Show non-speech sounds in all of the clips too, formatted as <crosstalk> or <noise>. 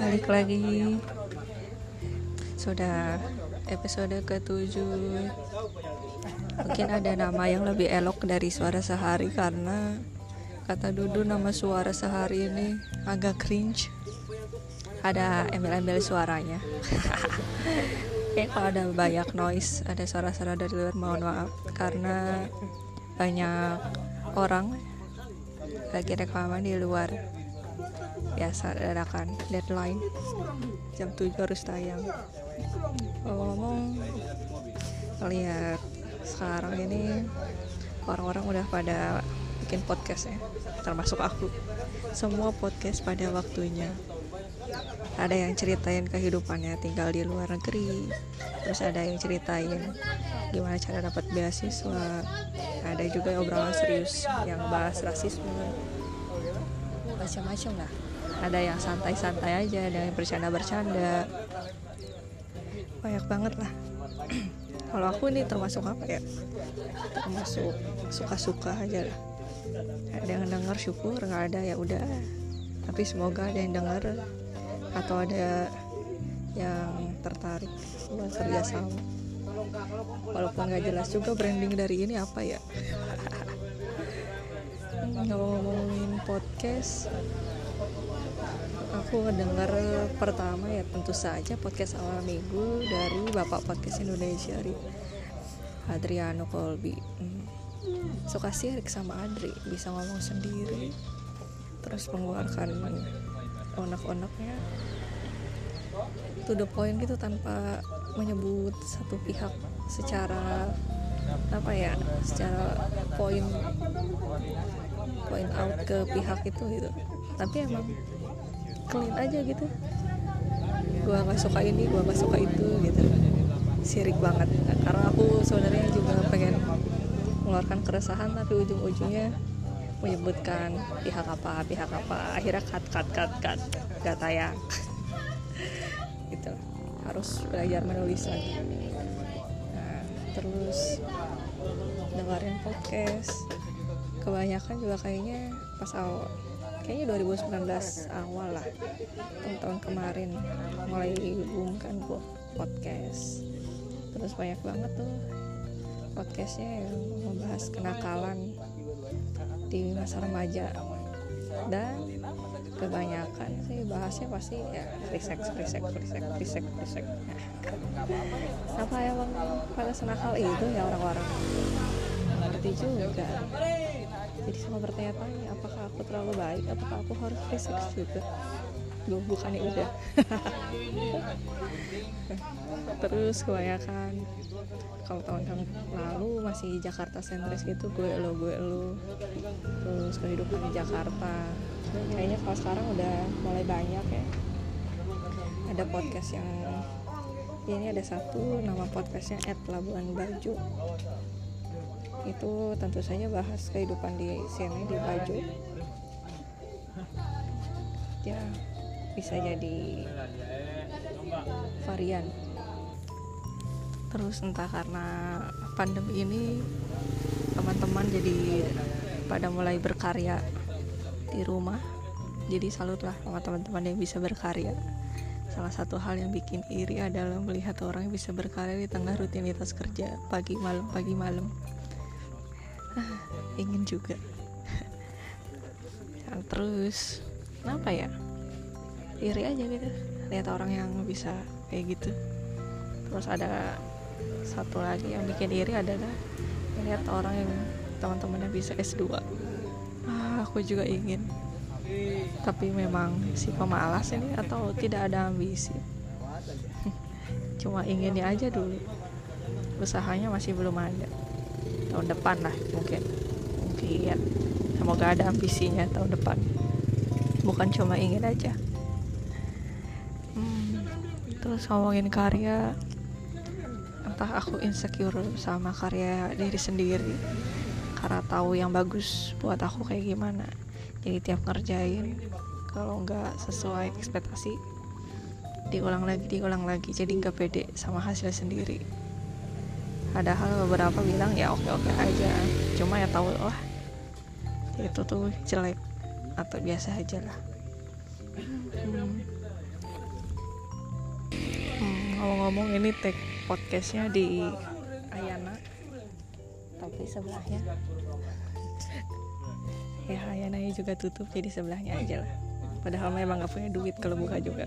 balik lagi. Sudah episode ke-7 mungkin ada nama yang lebih elok dari suara sehari karena kata Dudu nama suara sehari ini agak cringe. Ada embel-embel suaranya. <laughs> Kayak kalau ada banyak noise ada suara-suara dari luar mohon maaf. Karena banyak orang lagi rekaman di luar biasa dadakan deadline. Jam 7 harus tayang. Ngomong lihat sekarang ini orang-orang udah pada bikin podcast ya termasuk aku. Semua podcast pada waktunya. Ada yang ceritain kehidupannya tinggal di luar negeri terus ada yang ceritain gimana cara dapat beasiswa ada juga obrolan serius yang bahas rasisme macam-macam lah ada yang santai-santai aja ada yang bercanda-bercanda. Banyak banget lah. <clears throat> Kalau aku ini termasuk apa ya? Termasuk suka-suka aja lah. Ada yang denger syukur nggak ada ya udah. Tapi semoga ada yang denger atau ada yang tertarik buat kerja sama walaupun nggak jelas juga branding dari ini apa ya. <laughs> Ngomongin podcast aku dengar pertama ya tentu saja podcast awal minggu dari bapak podcast Indonesia Adriano Colby. Hmm. suka sirik sama Adri bisa ngomong sendiri. Terus mengeluarkan onak-onaknya. To the point gitu tanpa menyebut satu pihak secara apa ya secara point point out ke pihak itu gitu. Tapi emang clean aja gitu. Gue nggak suka ini gue nggak suka itu gitu. Sirik banget. Karena aku sebenarnya juga pengen mengeluarkan keresahan tapi ujung-ujungnya menyebutkan pihak apa pihak apa. Akhirnya cut cut cut cut. Gak tayang. <laughs> Gitu. Harus belajar menulis lagi. Nah, terus dengerin podcast. Kebanyakan juga kayaknya pas awal kayaknya 2019 awal lah. Tahun-tahun kemarin mulai boom kan bu podcast. Terus banyak banget tuh podcastnya yang membahas kenakalan di masa remaja. Dan kebanyakan sih bahasnya pasti ya free sex free sex free sex free sex free sex apa emang pada senakal itu ya orang-orang. Ngerti juga jadi semua bertanya-tanya apakah aku terlalu baik apakah aku harus free sex juga Duh, bukannya udah. <laughs> Terus kebanyakan kalau tahun-tahun lalu masih Jakarta sentris gitu gue lo gue lo. Terus kehidupan di Jakarta. Kayaknya kalau sekarang udah mulai banyak ya. Ada podcast yang ya ini ada satu nama podcastnya at Labuan Bajo itu tentu saja bahas kehidupan di sini di Bajo. Ya bisa jadi varian. Terus entah karena pandemi ini teman-teman jadi pada mulai berkarya di rumah. Jadi salut lah sama teman-teman yang bisa berkarya. Salah satu hal yang bikin iri adalah melihat orang yang bisa berkarya di tengah rutinitas kerja pagi malam pagi malam ingin juga. Yang terus apa ya? Iri aja gitu. Lihat orang yang bisa kayak gitu. Terus ada satu lagi yang bikin iri adalah melihat orang yang teman-temannya bisa S2 ah, aku juga ingin. Tapi memang si pemalas ini atau tidak ada ambisi. <laughs> Cuma inginnya aja dulu. Usahanya masih belum ada tahun depan lah mungkin. Mungkin semoga ada ambisinya tahun depan. Bukan cuma ingin aja. Hmm, terus ngomongin karya entah aku insecure sama karya diri sendiri karena tahu yang bagus buat aku kayak gimana. Jadi tiap ngerjain kalau nggak sesuai ekspektasi diulang lagi diulang lagi jadi nggak pede sama hasil sendiri padahal beberapa bilang ya oke oke aja. Cuma ya tahu lah itu tuh jelek atau biasa aja lah. Hmm. ngomong-ngomong ini tag podcastnya di Ayana. Tapi sebelahnya. Ya Ayana juga tutup jadi sebelahnya aja lah. Padahal memang gak punya duit kalau buka juga.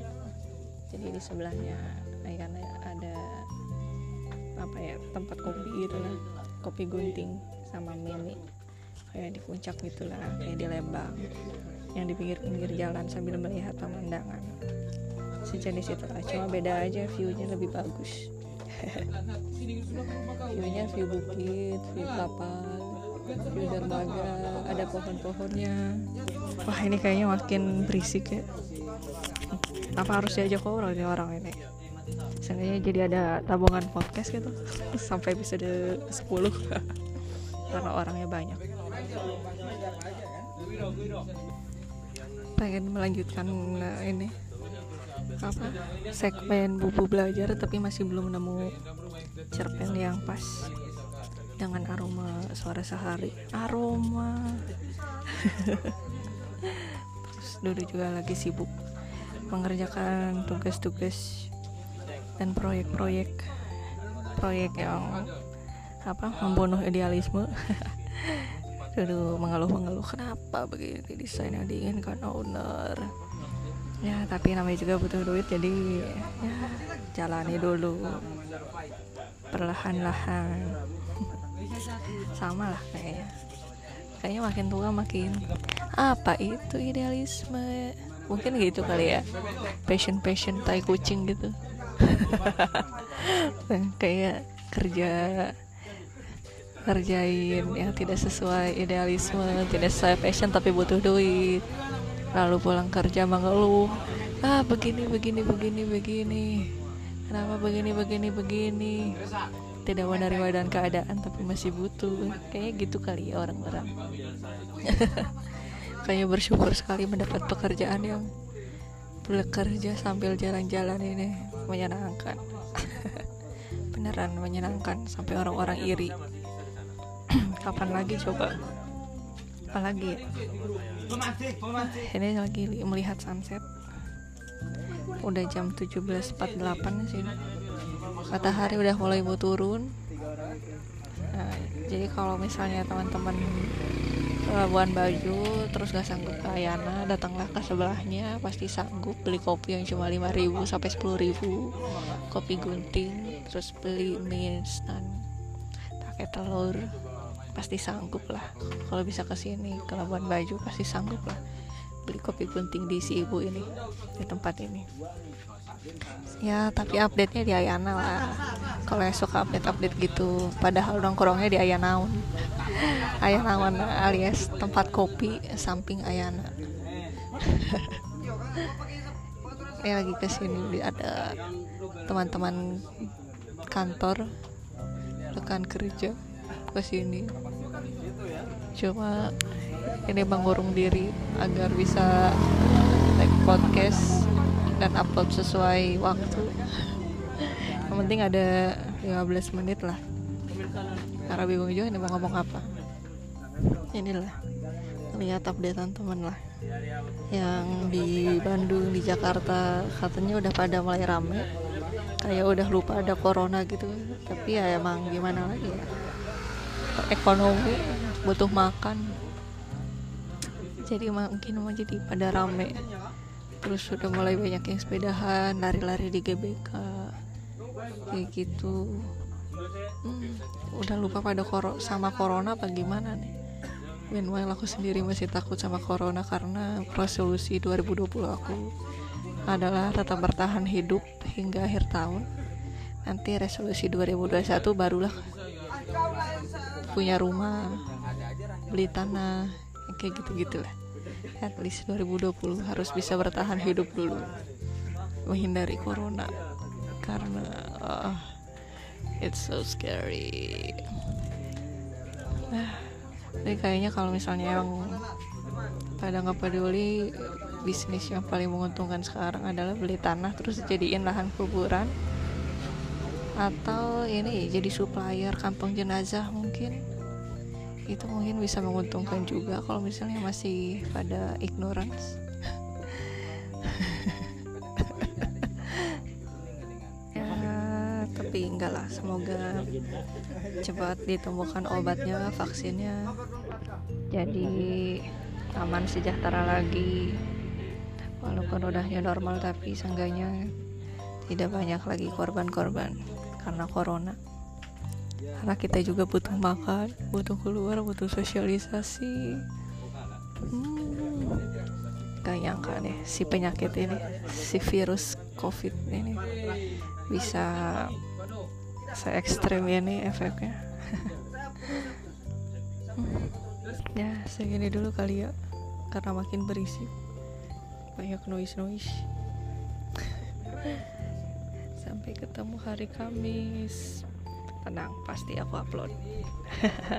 Jadi di sebelahnya Ayana apa ya tempat kopi gitu lah. Kopi gunting sama mini kayak di puncak gitulah kayak di Lembang. Yang di pinggir-pinggir jalan sambil melihat pemandangan. Sejenis itu lah cuma beda aja viewnya lebih bagus. <laughs> Viewnya view bukit view kapal view dermaga ada pohon-pohonnya. Wah ini kayaknya makin berisik ya. Apa harus diajak orang ini orang ini Seenggaknya jadi ada tabungan podcast gitu. <laughs> Sampai episode 10 <laughs> karena orangnya banyak. Pengen melanjutkan uh, ini. Apa? Segmen bubu belajar tapi masih belum nemu cerpen yang pas. Dengan aroma suara sehari. Aroma. <laughs> Terus dulu juga lagi sibuk mengerjakan tugas-tugas dan proyek-proyek proyek yang apa membunuh idealisme. <laughs> Dulu mengeluh-mengeluh kenapa begini desain yang diinginkan owner? Ya tapi namanya juga butuh duit jadi ya jalani dulu. Perlahan-lahan. <laughs> Sama lah kayaknya. Kayaknya makin tua makin apa itu idealisme? Mungkin gitu kali ya. Passion passion tai kucing gitu <laughs> kayak kerja kerjain yang tidak sesuai idealisme tidak sesuai passion tapi butuh duit. Lalu pulang kerja mengeluh ah begini begini begini begini. Kenapa begini begini begini? Tidak menerima dan keadaan tapi masih butuh. Kayaknya gitu kali ya orang-orang. <laughs> Kayaknya bersyukur sekali mendapat pekerjaan yang bekerja sambil jalan-jalan ini menyenangkan. <laughs> Beneran menyenangkan sampai orang-orang iri. <clears throat> Kapan lagi coba? Apalagi ya? Ini lagi melihat sunset. Udah jam 17.48 sih. Matahari udah mulai mau turun. Nah, jadi kalau misalnya teman-teman Labuan Baju terus gak sanggup ke Ayana datanglah ke sebelahnya pasti sanggup beli kopi yang cuma 5000 sampai 10000 kopi gunting terus beli mie instan pakai telur pasti sanggup lah. Kalau bisa ke sini ke Labuan Baju pasti sanggup lah beli kopi gunting di si ibu ini di tempat ini. Ya tapi update nya di Ayana lah kalau yang suka update update gitu. Padahal nongkrongnya di Ayana Ayana alias tempat kopi samping Ayana. <laughs> Ya lagi ke sini ada teman-teman kantor rekan kerja ke sini cuma ini mengurung diri agar bisa take podcast dan upload sesuai waktu yang penting ada 15 menit lah. Karena bingung juga ini mau ngomong apa? Inilah lihat updatean temen lah. Yang di Bandung di Jakarta katanya udah pada mulai rame. Kayak udah lupa ada corona gitu. Tapi ya emang gimana lagi ya? Ekonomi butuh makan. Jadi mungkin mau jadi pada rame. Terus sudah mulai banyak yang sepedahan lari-lari di GBK kayak gitu. Hmm, udah lupa pada koro sama corona apa gimana nih? Meanwhile aku sendiri masih takut sama corona karena resolusi 2020 aku adalah tetap bertahan hidup hingga akhir tahun. Nanti resolusi 2021 barulah punya rumah beli tanah kayak gitu gitulah at least 2020 harus bisa bertahan hidup dulu menghindari corona karena uh, it's so scary. Nah jadi kayaknya kalau misalnya emang pada nggak peduli bisnis yang paling menguntungkan sekarang adalah beli tanah terus jadiin lahan kuburan atau ini jadi supplier kantong jenazah mungkin. Itu mungkin bisa menguntungkan juga kalau misalnya masih pada ignorance <laughs> enggak lah semoga cepat ditemukan obatnya vaksinnya. Jadi aman sejahtera lagi. Walaupun udah new normal tapi seenggaknya tidak banyak lagi korban-korban karena corona. Karena kita juga butuh makan butuh keluar butuh sosialisasi. Hmm, gak nyangka nih si penyakit ini si virus covid ini bisa se ekstrim ini efeknya. <laughs> Ya segini dulu kali ya karena makin berisik. Banyak noise noise <laughs> sampai ketemu hari Kamis. Tenang pasti aku upload.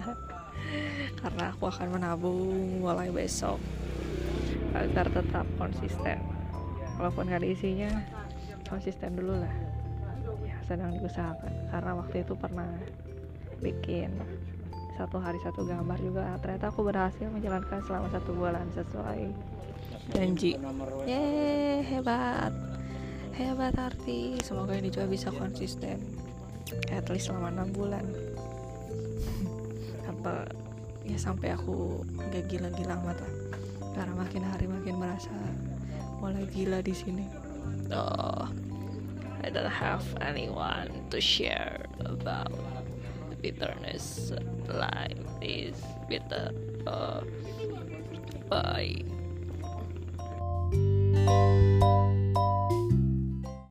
<laughs> Karena aku akan menabung mulai besok. Agar tetap konsisten. Walaupun gak ada isinya konsisten dulu lah ya sedang diusahakan. Karena waktu itu pernah bikin satu hari satu gambar juga. Ternyata aku berhasil menjalankan selama satu bulan sesuai janji. Yeay hebat. Hebat arti. Semoga ini juga bisa konsisten. At least selama enam bulan. Apa ya sampai aku gak gila-gila amat lah karena makin hari makin merasa mulai gila di sini. Oh I don't have anyone to share about bitterness life is bitter uh, bye